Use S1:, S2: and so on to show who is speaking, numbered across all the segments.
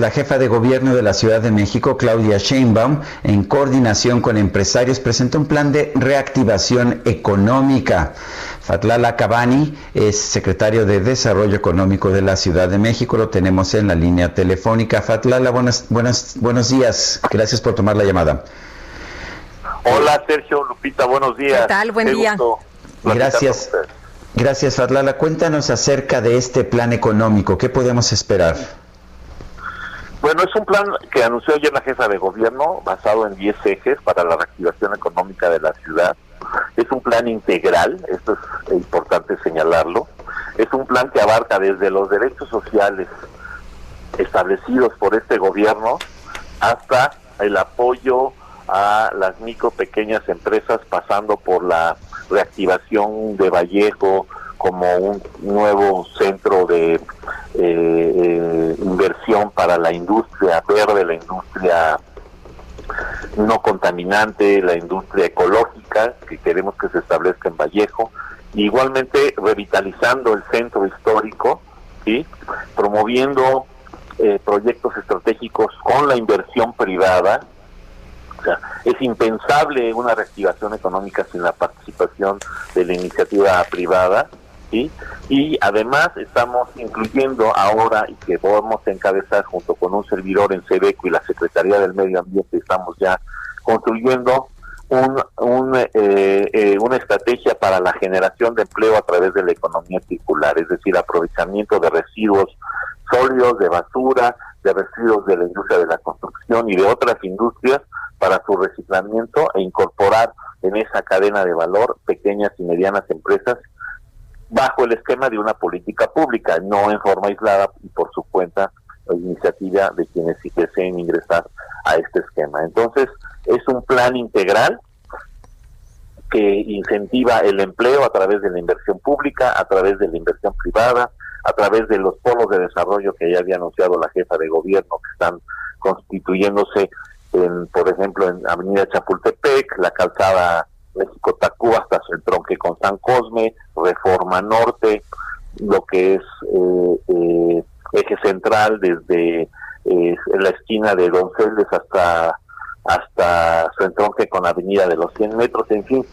S1: La jefa de gobierno de la Ciudad de México, Claudia Sheinbaum, en coordinación con empresarios, presentó un plan de reactivación económica. Fatlala Cabani es secretario de Desarrollo Económico de la Ciudad de México. Lo tenemos en la línea telefónica. Fatlala, buenas, buenas, buenos días. Gracias por tomar la llamada.
S2: Hola Sergio, Lupita, buenos días.
S3: ¿Qué tal? Buen
S2: Qué
S3: día.
S2: gusto
S1: Gracias. Gracias, Fatlala. Cuéntanos acerca de este plan económico. ¿Qué podemos esperar?
S2: Bueno, es un plan que anunció ayer la jefa de gobierno basado en 10 ejes para la reactivación económica de la ciudad. Es un plan integral, esto es importante señalarlo. Es un plan que abarca desde los derechos sociales establecidos por este gobierno hasta el apoyo a las micro pequeñas empresas pasando por la reactivación de Vallejo como un nuevo centro de eh, eh, inversión para la industria verde, la industria no contaminante, la industria ecológica que queremos que se establezca en Vallejo, igualmente revitalizando el centro histórico, ¿sí? promoviendo eh, proyectos estratégicos con la inversión privada. O sea, es impensable una reactivación económica sin la participación de la iniciativa privada. ¿Sí? Y además estamos incluyendo ahora, y que vamos a encabezar junto con un servidor en Sedeco y la Secretaría del Medio Ambiente, estamos ya construyendo un, un, eh, eh, una estrategia para la generación de empleo a través de la economía circular, es decir, aprovechamiento de residuos sólidos, de basura, de residuos de la industria de la construcción y de otras industrias para su reciclamiento e incorporar en esa cadena de valor pequeñas y medianas empresas bajo el esquema de una política pública, no en forma aislada y por su cuenta o iniciativa de quienes sí deseen ingresar a este esquema. Entonces, es un plan integral que incentiva el empleo a través de la inversión pública, a través de la inversión privada, a través de los polos de desarrollo que ya había anunciado la jefa de gobierno que están constituyéndose en, por ejemplo, en Avenida Chapultepec, la calzada México-Tacuba hasta su entronque con San Cosme, Reforma Norte, lo que es eh, eh, eje central desde eh, la esquina de Donceles hasta hasta su entronque con Avenida de los 100 metros, en fin,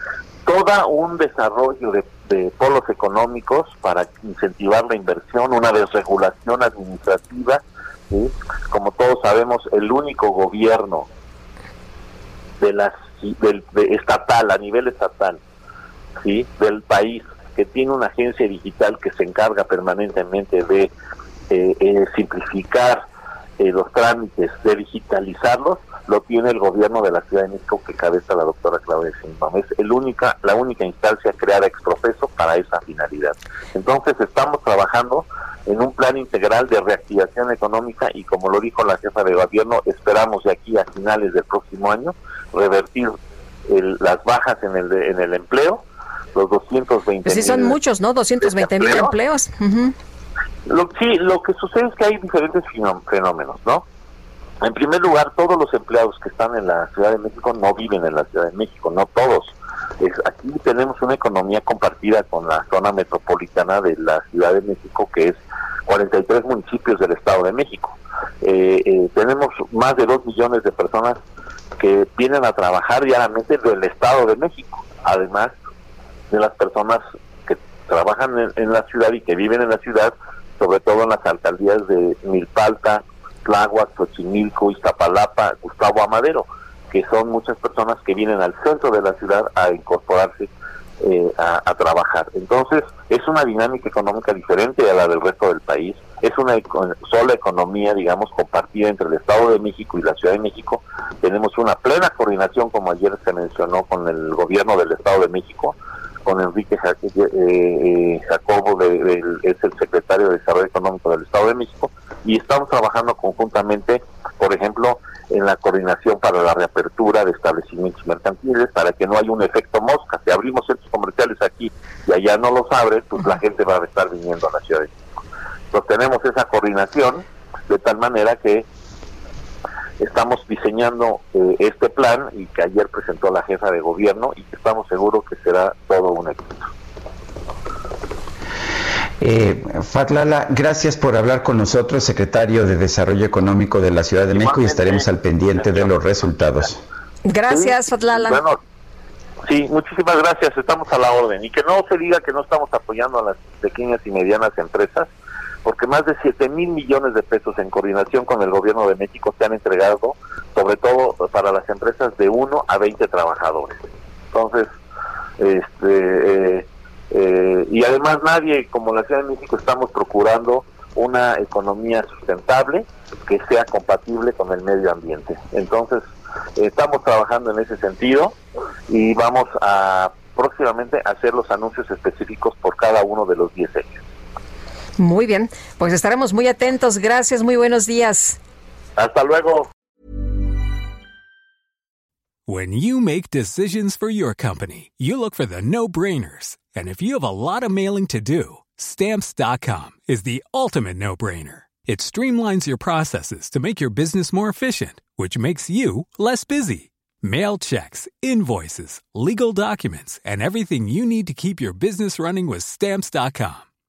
S2: todo un desarrollo de, de polos económicos para incentivar la inversión, una desregulación administrativa, ¿sí? como todos sabemos, el único gobierno de las del de estatal a nivel estatal sí del país que tiene una agencia digital que se encarga permanentemente de eh, eh, simplificar eh, los trámites de digitalizarlos lo tiene el gobierno de la Ciudad de México que cabeza la doctora Claudia Sheinbaum. Es el única la única instancia creada ex profeso para esa finalidad. Entonces estamos trabajando en un plan integral de reactivación económica y como lo dijo la jefa de gobierno esperamos de aquí a finales del próximo año revertir el- las bajas en el en el empleo, los 220
S3: Pues sí, son
S2: mil
S3: muchos, ¿no? 220 mil empleos. Ujú.
S2: Lo, sí, lo que sucede es que hay diferentes fenó- fenómenos, ¿no? En primer lugar, todos los empleados que están en la Ciudad de México no viven en la Ciudad de México, no todos. Es- aquí tenemos una economía compartida con la zona metropolitana de la Ciudad de México, que es 43 municipios del Estado de México. Eh, eh, tenemos más de 2 millones de personas que vienen a trabajar diariamente del Estado de México, además de las personas que trabajan en, en la ciudad y que viven en la ciudad, sobre todo en las alcaldías de Milpalta, Tláhuac, Xochimilco, Iztapalapa, Gustavo Amadero, que son muchas personas que vienen al centro de la ciudad a incorporarse eh, a, a trabajar. Entonces, es una dinámica económica diferente a la del resto del país. Es una sola economía, digamos, compartida entre el Estado de México y la Ciudad de México. Tenemos una plena coordinación, como ayer se mencionó, con el gobierno del Estado de México, con Enrique Jacobo, es el secretario de Desarrollo Económico del Estado de México, y estamos trabajando conjuntamente, por ejemplo, en la coordinación para la reapertura de establecimientos mercantiles, para que no haya un efecto mosca. Si abrimos centros comerciales aquí y allá no los abre, pues la gente va a estar viniendo a la Ciudad de México. Entonces tenemos esa coordinación de tal manera que estamos diseñando eh, este plan y que ayer presentó la jefa de gobierno y que estamos seguros que será todo un éxito.
S1: Eh, Fatlala, gracias por hablar con nosotros, secretario de Desarrollo Económico de la Ciudad de México, y estaremos al pendiente de los resultados.
S3: Gracias, Fatlala.
S2: Bueno, sí, muchísimas gracias, estamos a la orden. Y que no se diga que no estamos apoyando a las pequeñas y medianas empresas, porque más de 7 mil millones de pesos en coordinación con el gobierno de México se han entregado, sobre todo para las empresas de 1 a 20 trabajadores. Entonces, este... Eh, eh, y además nadie, como la Ciudad de México, estamos procurando una economía sustentable que sea compatible con el medio ambiente. Entonces, estamos trabajando en ese sentido y vamos a próximamente hacer los anuncios específicos por cada uno de los 10 ejes.
S3: Muy bien, pues estaremos muy atentos. Gracias, muy buenos días.
S2: Hasta luego.
S4: When you make decisions for your company, you look for the no-brainers. And if you have a lot of mailing to do, stamps.com is the ultimate no-brainer. It streamlines your processes to make your business more efficient, which makes you less busy. Mail checks, invoices, legal documents, and everything you need to keep your business running with stamps.com.